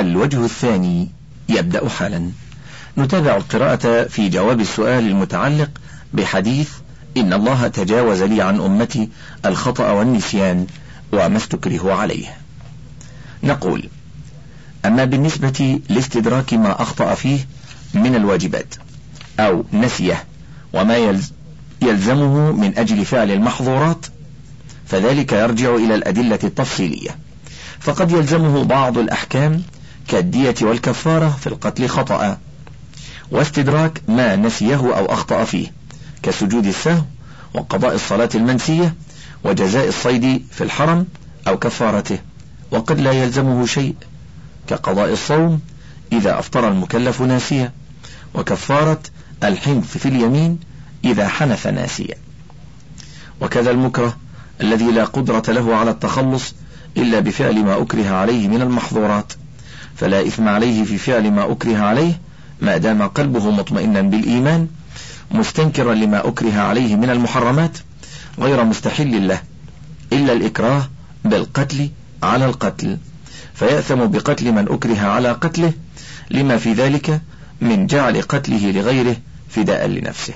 الوجه الثاني يبدأ حالا. نتابع القراءة في جواب السؤال المتعلق بحديث إن الله تجاوز لي عن أمتي الخطأ والنسيان وما استكره عليه. نقول أما بالنسبة لاستدراك ما أخطأ فيه من الواجبات أو نسيه وما يلزمه من أجل فعل المحظورات فذلك يرجع إلى الأدلة التفصيلية. فقد يلزمه بعض الأحكام كالدية والكفارة في القتل خطأ واستدراك ما نسيه أو أخطأ فيه كسجود السهو وقضاء الصلاة المنسية وجزاء الصيد في الحرم أو كفارته وقد لا يلزمه شيء كقضاء الصوم إذا أفطر المكلف ناسيا وكفارة الحنث في اليمين إذا حنث ناسيا وكذا المكره الذي لا قدرة له على التخلص إلا بفعل ما أكره عليه من المحظورات. فلا إثم عليه في فعل ما أكره عليه ما دام قلبه مطمئنا بالإيمان مستنكرا لما أكره عليه من المحرمات غير مستحل له إلا الإكراه بالقتل على القتل. فيأثم بقتل من أكره على قتله لما في ذلك من جعل قتله لغيره فداء لنفسه.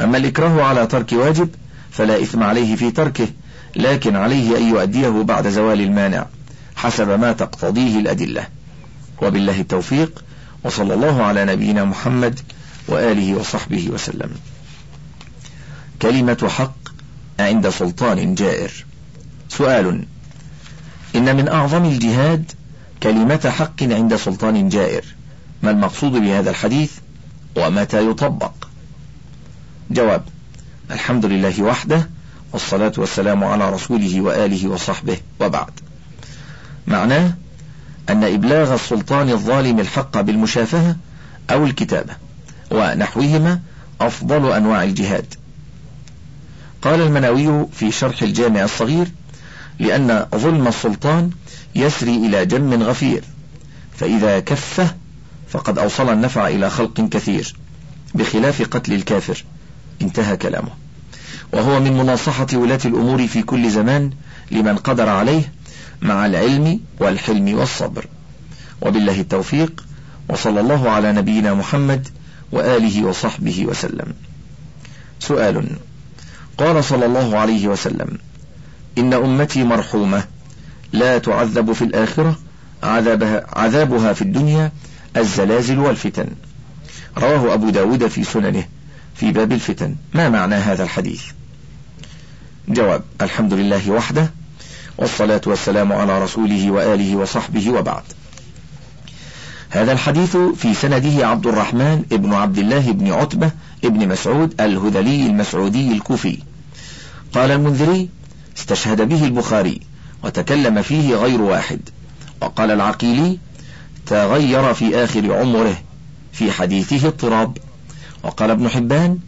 أما الإكراه على ترك واجب فلا إثم عليه في تركه لكن عليه أن يؤديه بعد زوال المانع. حسب ما تقتضيه الأدلة. وبالله التوفيق وصلى الله على نبينا محمد وآله وصحبه وسلم. كلمة حق عند سلطان جائر. سؤال إن من أعظم الجهاد كلمة حق عند سلطان جائر. ما المقصود بهذا الحديث؟ ومتى يطبق؟ جواب الحمد لله وحده والصلاة والسلام على رسوله وآله وصحبه وبعد. معناه أن إبلاغ السلطان الظالم الحق بالمشافهة أو الكتابة ونحوهما أفضل أنواع الجهاد. قال المناوي في شرح الجامع الصغير لأن ظلم السلطان يسري إلى جم غفير فإذا كفه فقد أوصل النفع إلى خلق كثير بخلاف قتل الكافر. انتهى كلامه. وهو من مناصحة ولاة الأمور في كل زمان لمن قدر عليه مع العلم والحلم والصبر. وبالله التوفيق وصلى الله على نبينا محمد وآله وصحبه وسلم. سؤال قال صلى الله عليه وسلم إن أمتي مرحومة لا تعذب في الآخرة عذابها, عذابها في الدنيا الزلازل والفتن. رواه أبو داود في سننه في باب الفتن. ما معنى هذا الحديث؟ جواب الحمد لله وحده والصلاة والسلام على رسوله وآله وصحبه وبعد. هذا الحديث في سنده عبد الرحمن ابن عبد الله بن عتبة ابن مسعود الهذلي المسعودي الكوفي. قال المنذري استشهد به البخاري وتكلم فيه غير واحد. وقال العقيلي تغير في آخر عمره في حديثه اضطراب وقال ابن حبان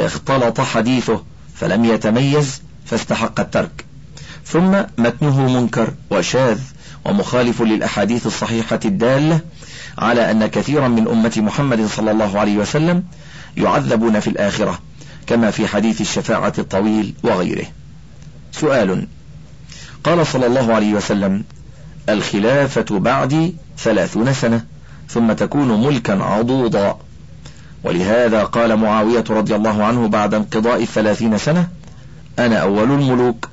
اختلط حديثه فلم يتميز فاستحق الترك. ثم متنه منكر وشاذ ومخالف للأحاديث الصحيحة الدالة على أن كثيرا من أمة محمد صلى الله عليه وسلم يعذبون في الآخرة كما في حديث الشفاعة الطويل وغيره. سؤال قال صلى الله عليه وسلم الخلافة بعدي ثلاثون سنة ثم تكون ملكا عضوضا. ولهذا قال معاوية رضي الله عنه بعد انقضاء الثلاثين سنة أنا أول الملوك.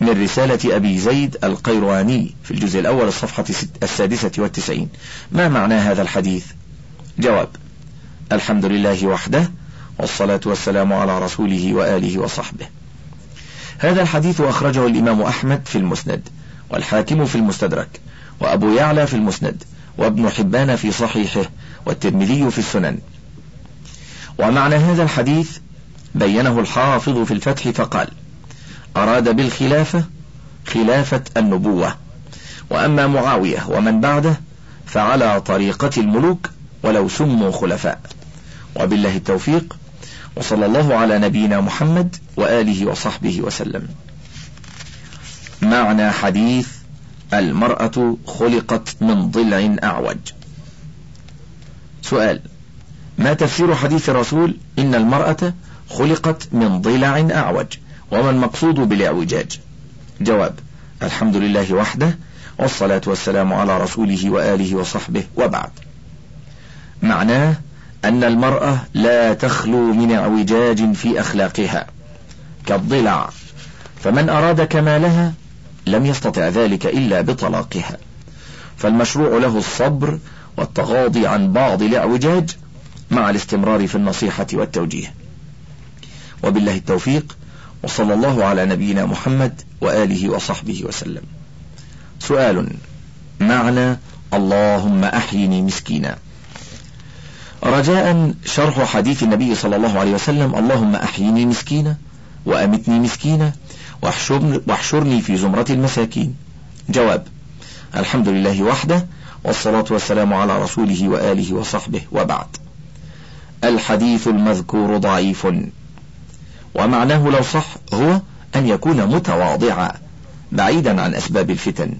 من رسالة أبي زيد القيرواني في الجزء الأول الصفحة السادسة والتسعين. ما معنى هذا الحديث؟ جواب الحمد لله وحده والصلاة والسلام على رسوله وآله وصحبه. هذا الحديث أخرجه الإمام أحمد في المسند والحاكم في المستدرك وأبو يعلى في المسند وابن حبان في صحيحه والترمذي في السنن. ومعنى هذا الحديث بينه الحافظ في الفتح فقال أراد بالخلافة خلافة النبوة. وأما معاوية ومن بعده فعلى طريقة الملوك ولو سموا خلفاء. وبالله التوفيق وصلى الله على نبينا محمد وآله وصحبه وسلم. معنى حديث المرأة خلقت من ضلع أعوج. سؤال ما تفسير حديث الرسول إن المرأة خلقت من ضلع أعوج؟ وما المقصود بالاعوجاج؟ جواب الحمد لله وحده والصلاة والسلام على رسوله وآله وصحبه وبعد. معناه أن المرأة لا تخلو من اعوجاج في أخلاقها كالضلع. فمن أراد كمالها لم يستطع ذلك إلا بطلاقها. فالمشروع له الصبر والتغاضي عن بعض الاعوجاج مع الاستمرار في النصيحة والتوجيه. وبالله التوفيق وصلى الله على نبينا محمد وآله وصحبه وسلم. سؤال. معنى اللهم أحيني مسكينا. رجاء شرح حديث النبي صلى الله عليه وسلم اللهم أحيني مسكينا وأمتني مسكينا واحشرني في زمرة المساكين. جواب. الحمد لله وحده والصلاة والسلام على رسوله وآله وصحبه وبعد. الحديث المذكور ضعيف. ومعناه لو صح هو أن يكون متواضعا بعيدا عن أسباب الفتن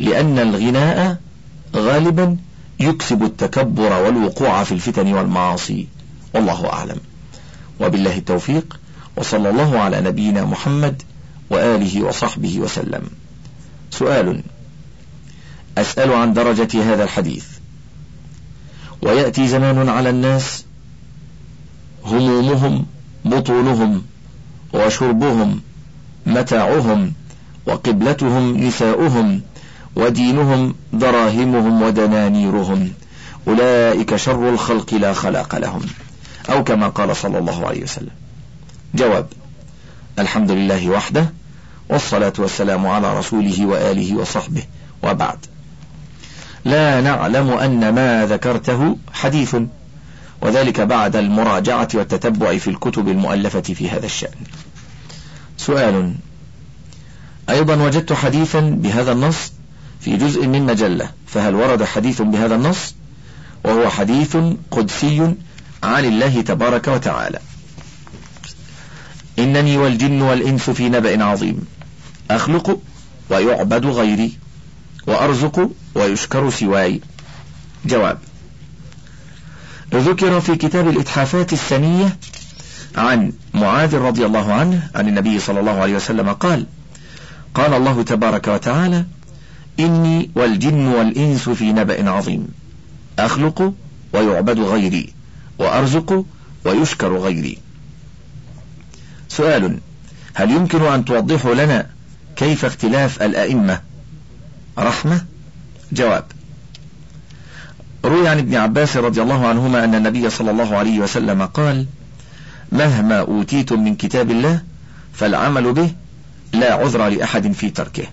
لأن الغناء غالبا يكسب التكبر والوقوع في الفتن والمعاصي والله أعلم. وبالله التوفيق وصلى الله على نبينا محمد وآله وصحبه وسلم. سؤال أسأل عن درجة هذا الحديث. ويأتي زمان على الناس همومهم بطونهم وشربهم متاعهم وقبلتهم نساؤهم ودينهم دراهمهم ودنانيرهم. أولئك شر الخلق لا خلاق لهم. أو كما قال صلى الله عليه وسلم. جواب الحمد لله وحده والصلاة والسلام على رسوله وآله وصحبه. وبعد لا نعلم أن ما ذكرته حديث. وذلك بعد المراجعة والتتبع في الكتب المؤلفة في هذا الشأن. سؤال. أيضا وجدت حديثا بهذا النص في جزء من مجلة فهل ورد حديث بهذا النص؟ وهو حديث قدسي عن الله تبارك وتعالى. إنني والجن والإنس في نبأ عظيم. أخلق ويعبد غيري وأرزق ويشكر سواي. جواب. ذكر في كتاب الإتحافات السنية عن معاذ رضي الله عنه عن النبي صلى الله عليه وسلم قال قال الله تبارك وتعالى إني والجن والإنس في نبأ عظيم أخلق ويعبد غيري وأرزق ويشكر غيري. سؤال هل يمكن أن توضحوا لنا كيف اختلاف الأئمة؟ رحمة؟ جواب روي عن ابن عباس رضي الله عنهما أن النبي صلى الله عليه وسلم قال مهما أوتيتم من كتاب الله فالعمل به لا عذر لأحد في تركه.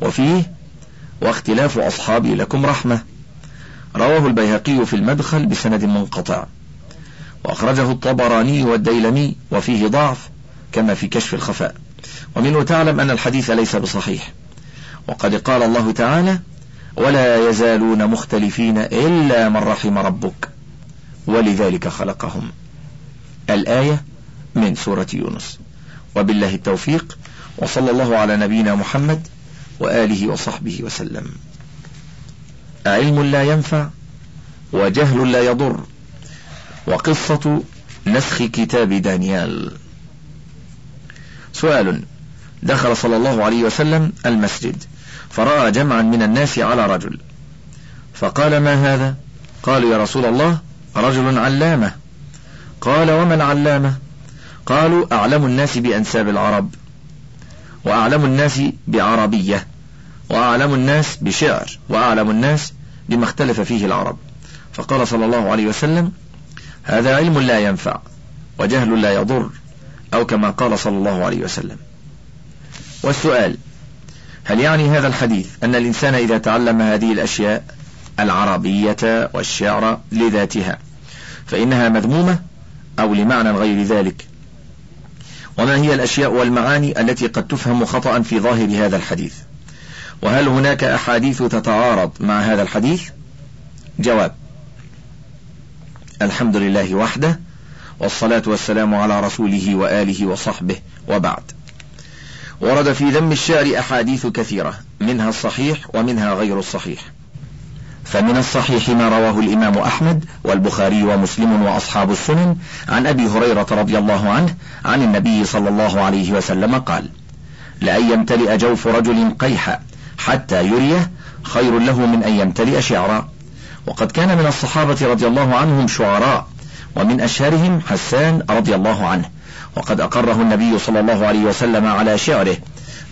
وفيه واختلاف أصحابي لكم رحمة. رواه البيهقي في المدخل بسند منقطع. وأخرجه الطبراني والديلمي وفيه ضعف كما في كشف الخفاء. ومنه تعلم أن الحديث ليس بصحيح. وقد قال الله تعالى ولا يزالون مختلفين إلا من رحم ربك. ولذلك خلقهم. الآية من سورة يونس. وبالله التوفيق وصلى الله على نبينا محمد وآله وصحبه وسلم. علم لا ينفع وجهل لا يضر. وقصة نسخ كتاب دانيال. سؤال دخل صلى الله عليه وسلم المسجد. فرأى جمعا من الناس على رجل. فقال ما هذا؟ قالوا يا رسول الله رجل علامة. قال وما العلامة؟ قالوا أعلم الناس بأنساب العرب. وأعلم الناس بعربية. وأعلم الناس بشعر. وأعلم الناس بما اختلف فيه العرب. فقال صلى الله عليه وسلم هذا علم لا ينفع وجهل لا يضر أو كما قال صلى الله عليه وسلم. والسؤال هل يعني هذا الحديث أن الإنسان إذا تعلم هذه الأشياء العربية والشعر لذاتها فإنها مذمومة أو لمعنى غير ذلك؟ وما هي الأشياء والمعاني التي قد تفهم خطأ في ظاهر هذا الحديث؟ وهل هناك أحاديث تتعارض مع هذا الحديث؟ جواب الحمد لله وحده والصلاة والسلام على رسوله وآله وصحبه وبعد. ورد في ذم الشعر أحاديث كثيرة منها الصحيح ومنها غير الصحيح. فمن الصحيح ما رواه الإمام أحمد والبخاري ومسلم وأصحاب السنن عن أبي هريرة رضي الله عنه عن النبي صلى الله عليه وسلم قال لأن يمتلئ جوف رجل قيحا حتى يريه خير له من أن يمتلئ شعرا. وقد كان من الصحابة رضي الله عنهم شعراء ومن أشهرهم حسان رضي الله عنه وقد أقره النبي صلى الله عليه وسلم على شعره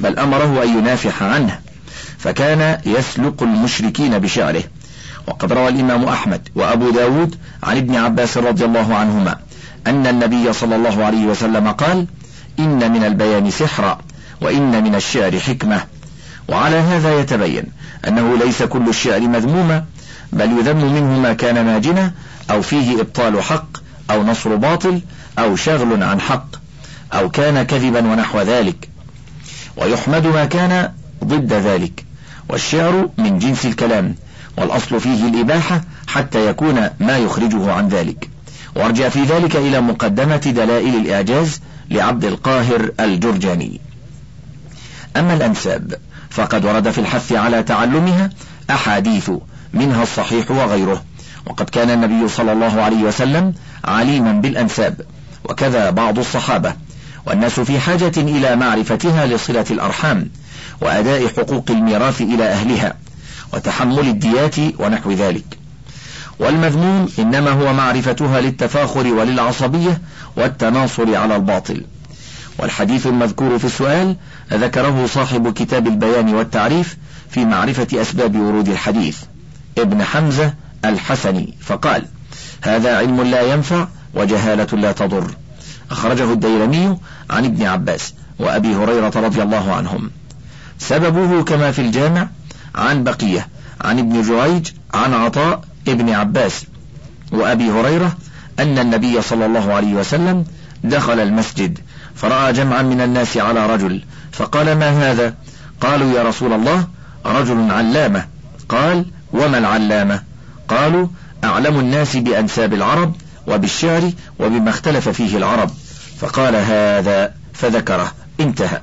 بل أمره أن ينافح عنه فكان يسلق المشركين بشعره. وقد روى الإمام أحمد وأبو داود عن ابن عباس رضي الله عنهما أن النبي صلى الله عليه وسلم قال إن من البيان سحرا وإن من الشعر حكمة. وعلى هذا يتبين أنه ليس كل الشعر مذموما بل يذم منه ما كان ماجنا أو فيه إبطال حق أو نصر باطل أو شغل عن حق أو كان كذبا ونحو ذلك. ويحمد ما كان ضد ذلك. والشعر من جنس الكلام. والأصل فيه الإباحة حتى يكون ما يخرجه عن ذلك. وأرجع في ذلك إلى مقدمة دلائل الإعجاز لعبد القاهر الجرجاني. أما الأنساب فقد ورد في الحث على تعلمها أحاديث منها الصحيح وغيره. وقد كان النبي صلى الله عليه وسلم عليما بالأنساب. وكذا بعض الصحابة. والناس في حاجة إلى معرفتها لصلة الأرحام وأداء حقوق الميراث إلى أهلها وتحمل الديات ونحو ذلك. والمذموم إنما هو معرفتها للتفاخر وللعصبية والتناصر على الباطل. والحديث المذكور في السؤال ذكره صاحب كتاب البيان والتعريف في معرفة أسباب ورود الحديث ابن حمزة الحسني فقال هذا علم لا ينفع وجهالة لا تضر. أخرجه الديلمي عن ابن عباس وأبي هريرة رضي الله عنهم. سببه كما في الجامع عن بقية عن ابن جريج عن عطاء ابن عباس وأبي هريرة أن النبي صلى الله عليه وسلم دخل المسجد فرأى جمعا من الناس على رجل فقال ما هذا؟ قالوا يا رسول الله رجل علامة. قال وما العلامة؟ قالوا أعلم الناس بأنساب العرب وبالشعر وبما اختلف فيه العرب فقال هذا فذكره انتهى.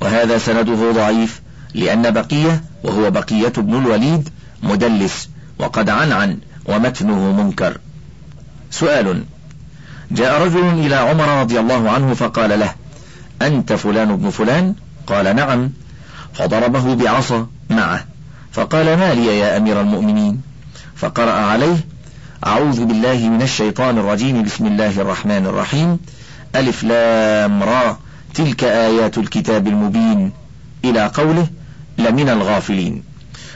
وهذا سنده ضعيف لأن بقية وهو بقية بن الوليد مدلس وقد عنعن ومتنه منكر. سؤال جاء رجل إلى عمر رضي الله عنه فقال له أنت فلان ابن فلان؟ قال نعم. فضربه بعصا معه فقال ما لي يا أمير المؤمنين؟ فقرأ عليه أعوذ بالله من الشيطان الرجيم. بسم الله الرحمن الرحيم. ألف لام را. تلك آيات الكتاب المبين. إلى قوله لمن الغافلين.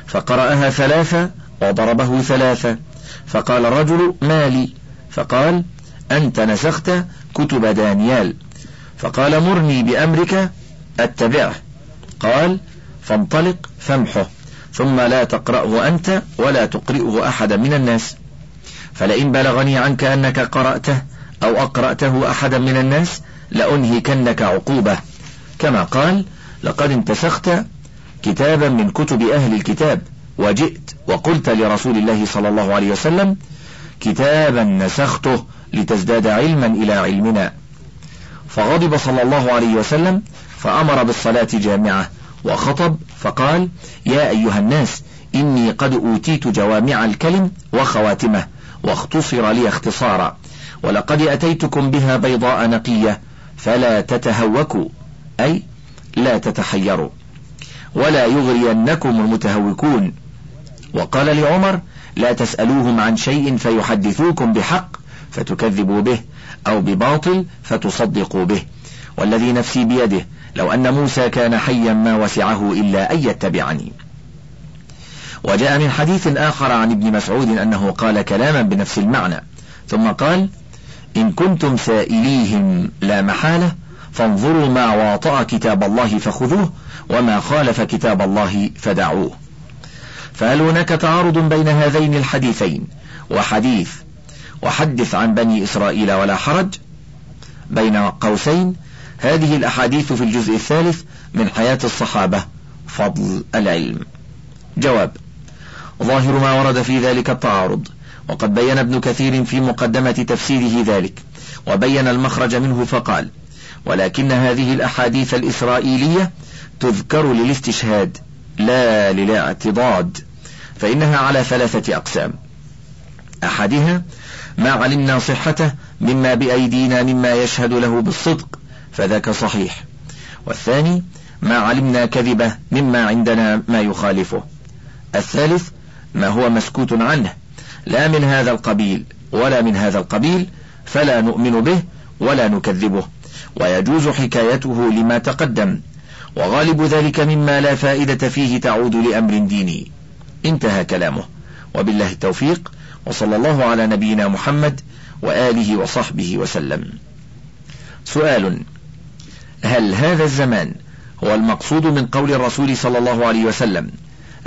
فقرأها ثلاثة وضربه ثلاثة. فقال الرجل ما لي؟ فقال أنت نسخت كتب دانيال. فقال مرني بأمرك أتبعه. قال فانطلق فامحه. ثم لا تقرأه أنت ولا تقرئه أحدا من الناس. فلئن بلغني عنك أنك قرأته أو أقرأته أحدا من الناس لأنهكنك عقوبة. كما قال لقد انتسخت كتابا من كتب أهل الكتاب وجئت وقلت لرسول الله صلى الله عليه وسلم كتابا نسخته لتزداد علما إلى علمنا فغضب صلى الله عليه وسلم فأمر بالصلاة جامعة وخطب فقال يا أيها الناس إني قد أوتيت جوامع الكلم وخواتمه واختصر لي اختصارا. ولقد أتيتكم بها بيضاء نقية فلا تتهوكوا أي لا تتحيروا ولا يغرينكم المتهوكون. وقال لعمر لا تسألوهم عن شيء فيحدثوكم بحق فتكذبوا به أو بباطل فتصدقوا به. والذي نفسي بيده لو أن موسى كان حيا ما وسعه إلا أن يتبعني. وجاء من حديث آخر عن ابن مسعود أنه قال كلاما بنفس المعنى ثم قال إن كنتم سائليهم لا محالة فانظروا ما واطأ كتاب الله فخذوه وما خالف كتاب الله فدعوه. فهل هناك تعارض بين هذين الحديثين؟ وحديث وحدث عن بني إسرائيل ولا حرج. بين قوسين هذه الأحاديث في الجزء الثالث من حياة الصحابة فضل العلم. جواب ظاهر ما ورد في ذلك التعارض وقد بين ابن كثير في مقدمة تفسيره ذلك وبين المخرج منه فقال ولكن هذه الأحاديث الإسرائيلية تذكر للاستشهاد لا للاعتضاد فإنها على ثلاثة أقسام أحدها ما علمنا صحته مما بأيدينا مما يشهد له بالصدق فذاك صحيح والثاني ما علمنا كذبه مما عندنا ما يخالفه الثالث ما هو مسكوت عنه. لا من هذا القبيل ولا من هذا القبيل فلا نؤمن به ولا نكذبه. ويجوز حكايته لما تقدم. وغالب ذلك مما لا فائدة فيه تعود لأمر ديني. انتهى كلامه. وبالله التوفيق وصلى الله على نبينا محمد وآله وصحبه وسلم. سؤال هل هذا الزمان هو المقصود من قول الرسول صلى الله عليه وسلم؟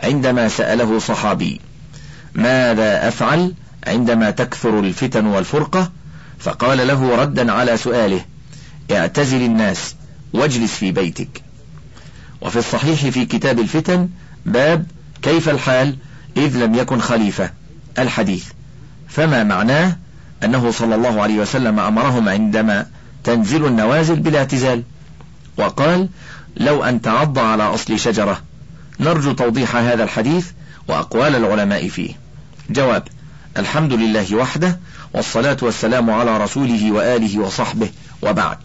عندما سأله صحابي ماذا أفعل عندما تكثر الفتن والفرقة؟ فقال له ردا على سؤاله اعتزل الناس واجلس في بيتك. وفي الصحيح في كتاب الفتن باب كيف الحال إذ لم يكن خليفة الحديث. فما معناه أنه صلى الله عليه وسلم أمرهم عندما تنزل النوازل بالاعتزال وقال لو أن تعض على أصل شجرة نرجو توضيح هذا الحديث وأقوال العلماء فيه. جواب الحمد لله وحده والصلاة والسلام على رسوله وآله وصحبه وبعد.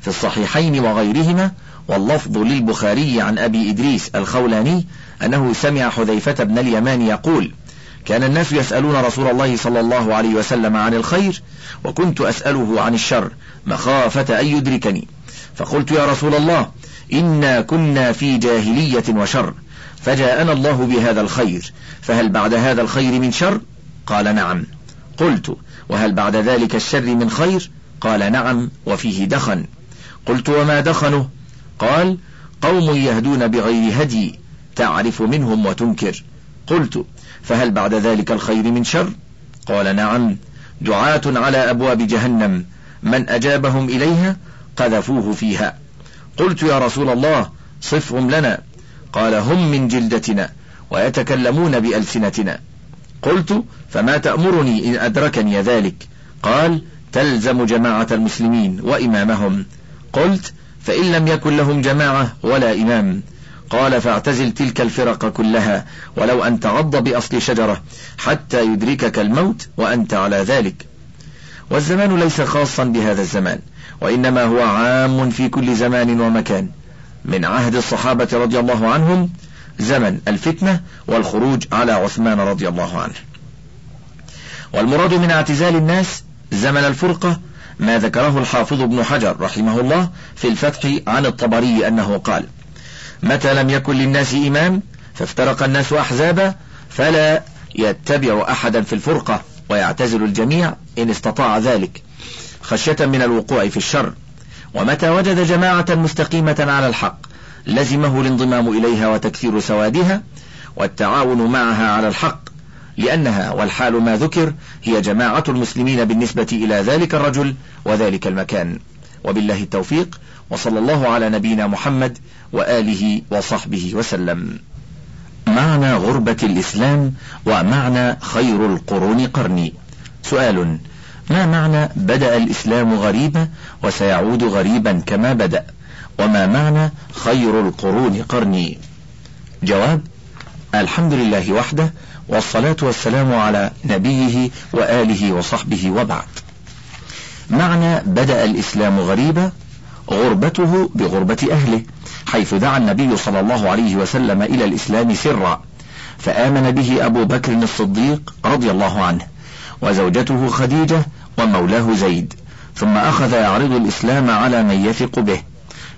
في الصحيحين وغيرهما واللفظ للبخاري عن أبي إدريس الخولاني أنه سمع حذيفة بن اليمان يقول كان الناس يسألون رسول الله صلى الله عليه وسلم عن الخير وكنت أسأله عن الشر مخافة أن يدركني. فقلت يا رسول الله إنا كنا في جاهلية وشر. فجاءنا الله بهذا الخير. فهل بعد هذا الخير من شر؟ قال نعم. قلت وهل بعد ذلك الشر من خير؟ قال نعم وفيه دخن. قلت وما دخنه؟ قال قوم يهدون بغير هدي تعرف منهم وتنكر. قلت فهل بعد ذلك الخير من شر؟ قال نعم. دعاة على أبواب جهنم. من أجابهم إليها قذفوه فيها. قلت يا رسول الله صفهم لنا. قال هم من جلدتنا ويتكلمون بألسنتنا. قلت فما تأمرني إن أدركني ذلك؟ قال تلزم جماعة المسلمين وإمامهم. قلت فإن لم يكن لهم جماعة ولا إمام. قال فاعتزل تلك الفرق كلها ولو أن تعض بأصل شجرة حتى يدركك الموت وأنت على ذلك. والزمان ليس خاصا بهذا الزمان. وإنما هو عام في كل زمان ومكان. من عهد الصحابة رضي الله عنهم زمن الفتنة والخروج على عثمان رضي الله عنه. والمراد من اعتزال الناس زمن الفرقة ما ذكره الحافظ ابن حجر رحمه الله في الفتح عن الطبري أنه قال متى لم يكن للناس إمام فافترق الناس أحزابا فلا يتبع أحدا في الفرقة ويعتزل الجميع إن استطاع ذلك خشية من الوقوع في الشر. ومتى وجد جماعة مستقيمة على الحق لزمه الانضمام إليها وتكثير سوادها والتعاون معها على الحق لأنها والحال ما ذكر هي جماعة المسلمين بالنسبة إلى ذلك الرجل وذلك المكان. وبالله التوفيق وصلى الله على نبينا محمد وآله وصحبه وسلم. معنى غربة الإسلام ومعنى خير القرون قرني. سؤال ما معنى بدأ الإسلام غريبا وسيعود غريبا كما بدأ؟ وما معنى خير القرون قرني؟ جواب الحمد لله وحده والصلاة والسلام على نبيه وآله وصحبه وبعد. معنى بدأ الإسلام غريبا غربته بغربة أهله حيث دعا النبي صلى الله عليه وسلم إلى الإسلام سرا فآمن به أبو بكر الصديق رضي الله عنه وزوجته خديجة ومولاه زيد ثم أخذ يعرض الإسلام على من يثق به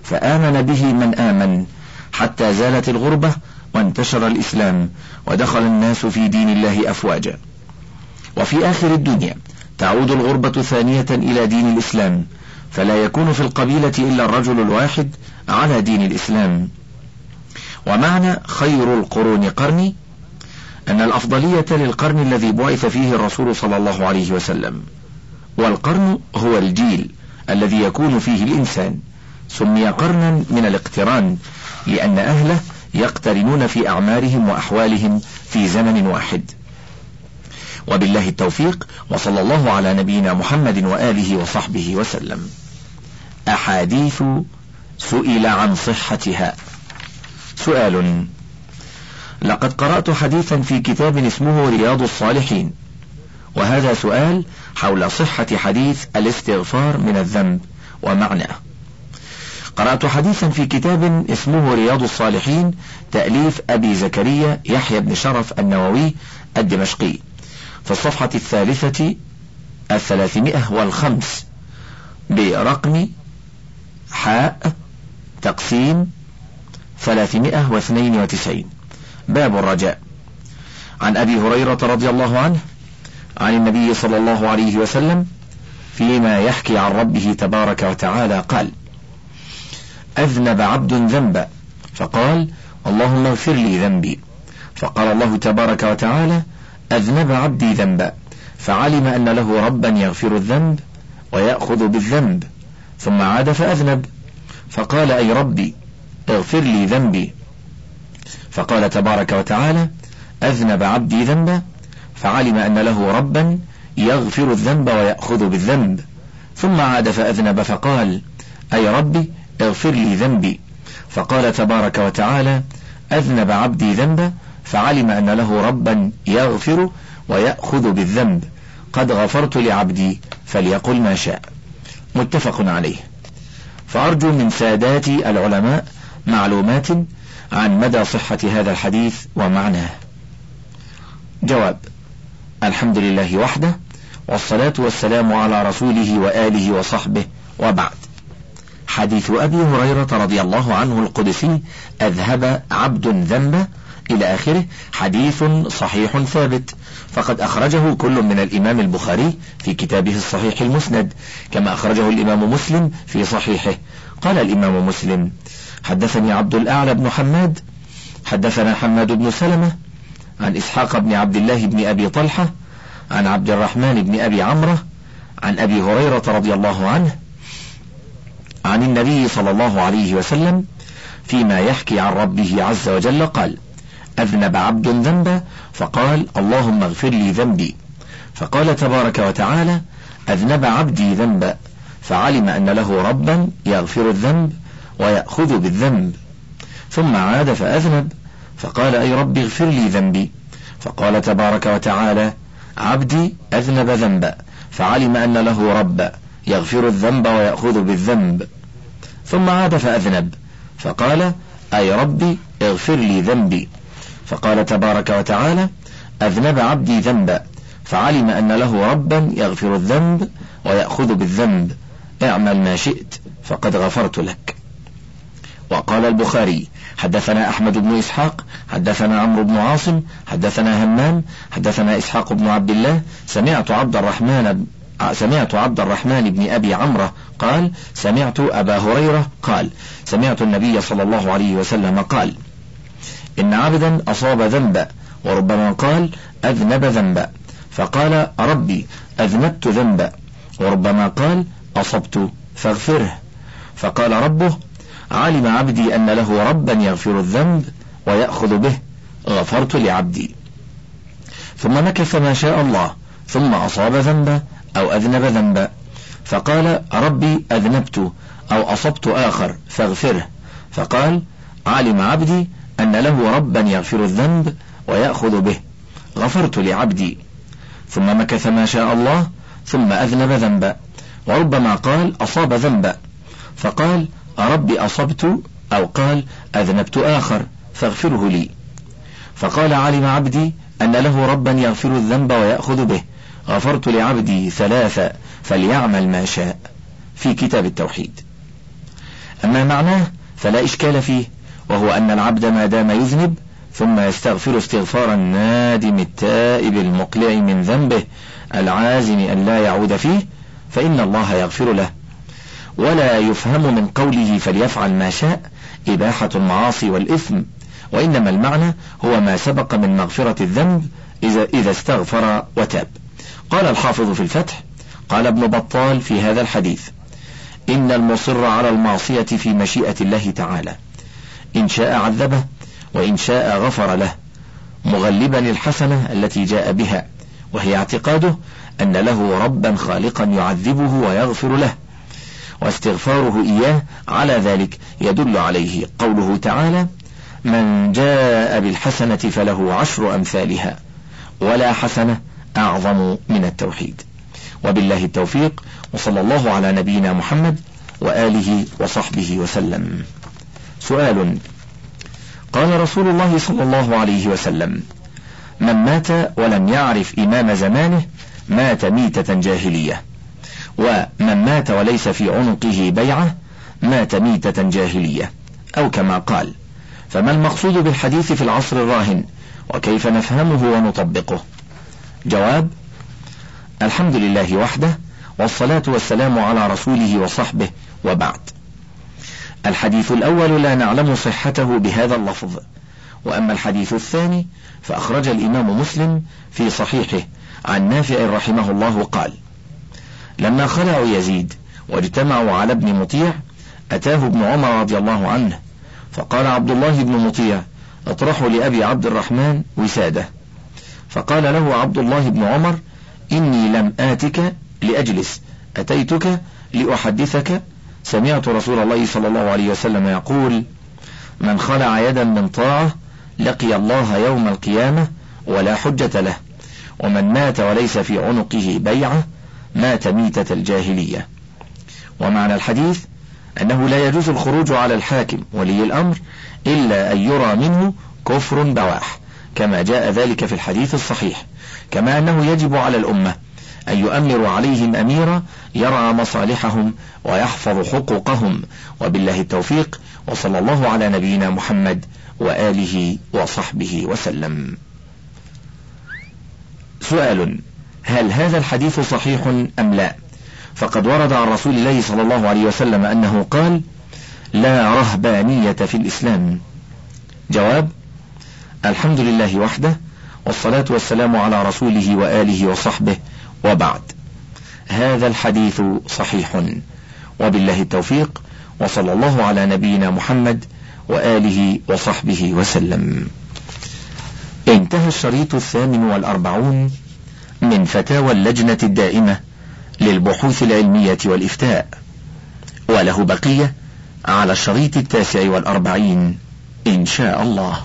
فآمن به من آمن حتى زالت الغربة وانتشر الإسلام ودخل الناس في دين الله أفواجا. وفي آخر الدنيا تعود الغربة ثانية إلى دين الإسلام فلا يكون في القبيلة إلا الرجل الواحد على دين الإسلام. ومعنى خير القرون قرني أن الأفضلية للقرن الذي بعث فيه الرسول صلى الله عليه وسلم. والقرن هو الجيل الذي يكون فيه الإنسان. سمي قرنا من الاقتران لأن أهله يقترنون في أعمارهم وأحوالهم في زمن واحد. وبالله التوفيق وصلى الله على نبينا محمد وآله وصحبه وسلم. أحاديث سئل عن صحتها. سؤال لقد قرأت حديثا في كتاب اسمه رياض الصالحين. وهذا سؤال حول صحة حديث الاستغفار من الذنب ومعناه قرأت حديثا في كتاب اسمه رياض الصالحين تأليف أبي زكريا يحيى بن شرف النووي الدمشقي في الصفحة الثالثة الثلاثمائة والخمس برقم حاء تقسيم ثلاثمائة واثنين وتسعين. باب الرجاء. عن أبي هريرة رضي الله عنه عن النبي صلى الله عليه وسلم فيما يحكي عن ربه تبارك وتعالى قال أذنب عبد ذنبا فقال اللهم اغفر لي ذنبي. فقال الله تبارك وتعالى أذنب عبدي ذنبا فعلم أن له ربا يغفر الذنب ويأخذ بالذنب. ثم عاد فأذنب. فقال أي ربي اغفر لي ذنبي. فقال تبارك وتعالى أذنب عبدي ذنبا. فعلم أن له ربا يغفر الذنب ويأخذ بالذنب. ثم عاد فأذنب فقال أي ربي اغفر لي ذنبي. فقال تبارك وتعالى أذنب عبدي ذنبا فعلم أن له ربا يغفر ويأخذ بالذنب. قد غفرت لعبدي فليقل ما شاء. متفق عليه. فأرجو من سادات العلماء معلومات عن مدى صحة هذا الحديث ومعناه. جواب الحمد لله وحده والصلاة والسلام على رسوله وآله وصحبه وبعد. حديث أبي هريرة رضي الله عنه القدسي أذهب عبد ذنبه إلى آخره حديث صحيح ثابت. فقد أخرجه كل من الإمام البخاري في كتابه الصحيح المسند كما أخرجه الإمام مسلم في صحيحه. قال الإمام مسلم حدثني عبد الأعلى بن حماد حدثنا حماد بن سلمة عن إسحاق بن عبد الله بن أبي طلحة عن عبد الرحمن بن أبي عمرة عن أبي هريرة رضي الله عنه عن النبي صلى الله عليه وسلم فيما يحكي عن ربه عز وجل قال أذنب عبد ذنبا فقال اللهم اغفر لي ذنبي. فقال تبارك وتعالى أذنب عبدي ذنبا فعلم أن له ربا يغفر الذنب ويأخذ بالذنب. ثم عاد فأذنب فقال أي رب اغفر لي ذنبي. فقال تبارك وتعالى عبدي أذنب ذنبا فعلم أن له ربا يغفر الذنب ويأخذ بالذنب. ثم عاد فأذنب. فقال أي ربي اغفر لي ذنبي. فقال تبارك وتعالى أذنب عبدي ذنبا فعلم أن له ربا يغفر الذنب ويأخذ بالذنب. اعمل ما شئت فقد غفرت لك. وقال البخاري حدثنا أحمد بن إسحاق حدثنا عمرو بن عاصم حدثنا همام حدثنا إسحاق بن عبد الله سمعت عبد الرحمن سمعت عبد الرحمن بن أبي عمرو قال سمعت أبا هريرة قال سمعت النبي صلى الله عليه وسلم قال إن عبدا أصاب ذنبا وربما قال أذنب ذنبا. فقال ربي أذنبت ذنبا. وربما قال أصبت فاغفره. فقال ربه علم عبدي أن له ربا يغفر الذنب ويأخذ به غفرت لعبدي. ثم مكث ما شاء الله ثم أصاب ذنبا أو أذنب ذنبا فقال ربي أذنبت أو أصبت آخر فاغفره. فقال علم عبدي أن له ربا يغفر الذنب ويأخذ به غفرت لعبدي. ثم مكث ما شاء الله ثم أذنب ذنبا وربما قال أصاب ذنبا فقال ربي أصبت أو قال أذنبت آخر فاغفره لي. فقال علم عبدي أن له ربا يغفر الذنب ويأخذ به. غفرت لعبدي ثلاثة فليعمل ما شاء. في كتاب التوحيد. أما معناه فلا إشكال فيه وهو أن العبد ما دام يذنب ثم يستغفر استغفار النادم التائب المقلع من ذنبه العازم أن لا يعود فيه فإن الله يغفر له. ولا يفهم من قوله فليفعل ما شاء إباحة المعاصي والإثم وإنما المعنى هو ما سبق من مغفرة الذنب إذا, إذا استغفر وتاب. قال الحافظ في الفتح قال ابن بطال في هذا الحديث إن المصر على المعصية في مشيئة الله تعالى. إن شاء عذبه وإن شاء غفر له مغلبا الحسنة التي جاء بها وهي اعتقاده أن له ربا خالقا يعذبه ويغفر له. واستغفاره إياه على ذلك. يدل عليه قوله تعالى من جاء بالحسنة فله عشر أمثالها ولا حسنة أعظم من التوحيد. وبالله التوفيق وصلى الله على نبينا محمد وآله وصحبه وسلم. سؤال قال رسول الله صلى الله عليه وسلم من مات ولم يعرف إمام زمانه مات ميتة جاهلية. ومن مات وليس في عنقه بيعة مات ميتة جاهلية أو كما قال فما المقصود بالحديث في العصر الراهن وكيف نفهمه ونطبقه؟ جواب الحمد لله وحده والصلاة والسلام على رسوله وصحبه وبعد. الحديث الأول لا نعلم صحته بهذا اللفظ وأما الحديث الثاني فأخرج الإمام مسلم في صحيحه عن نافع رحمه الله قال لما خلعوا يزيد واجتمعوا على ابن مطيع أتاه ابن عمر رضي الله عنه فقال عبد الله بن مطيع اطرحوا لأبي عبد الرحمن وسادة. فقال له عبد الله بن عمر إني لم آتك لأجلس أتيتك لأحدثك. سمعت رسول الله صلى الله عليه وسلم يقول من خلع يدا من طاعة لقي الله يوم القيامة ولا حجة له ومن مات وليس في عنقه بيعة مات ميتة الجاهلية. ومعنى الحديث أنه لا يجوز الخروج على الحاكم ولي الأمر إلا أن يرى منه كفر بواح كما جاء ذلك في الحديث الصحيح. كما أنه يجب على الأمة أن يؤمر عليهم أميرا يرعى مصالحهم ويحفظ حقوقهم. وبالله التوفيق وصلى الله على نبينا محمد وآله وصحبه وسلم. سؤال هل هذا الحديث صحيح أم لا؟ فقد ورد عن رسول الله صلى الله عليه وسلم أنه قال لا رهبانية في الإسلام. جواب الحمد لله وحده والصلاة والسلام على رسوله وآله وصحبه وبعد. هذا الحديث صحيح. وبالله التوفيق وصلى الله على نبينا محمد وآله وصحبه وسلم. انتهى الشريط الثامن والأربعون من فتاوى اللجنة الدائمة للبحوث العلمية والإفتاء وله بقية على الشريط التاسع والأربعين إن شاء الله.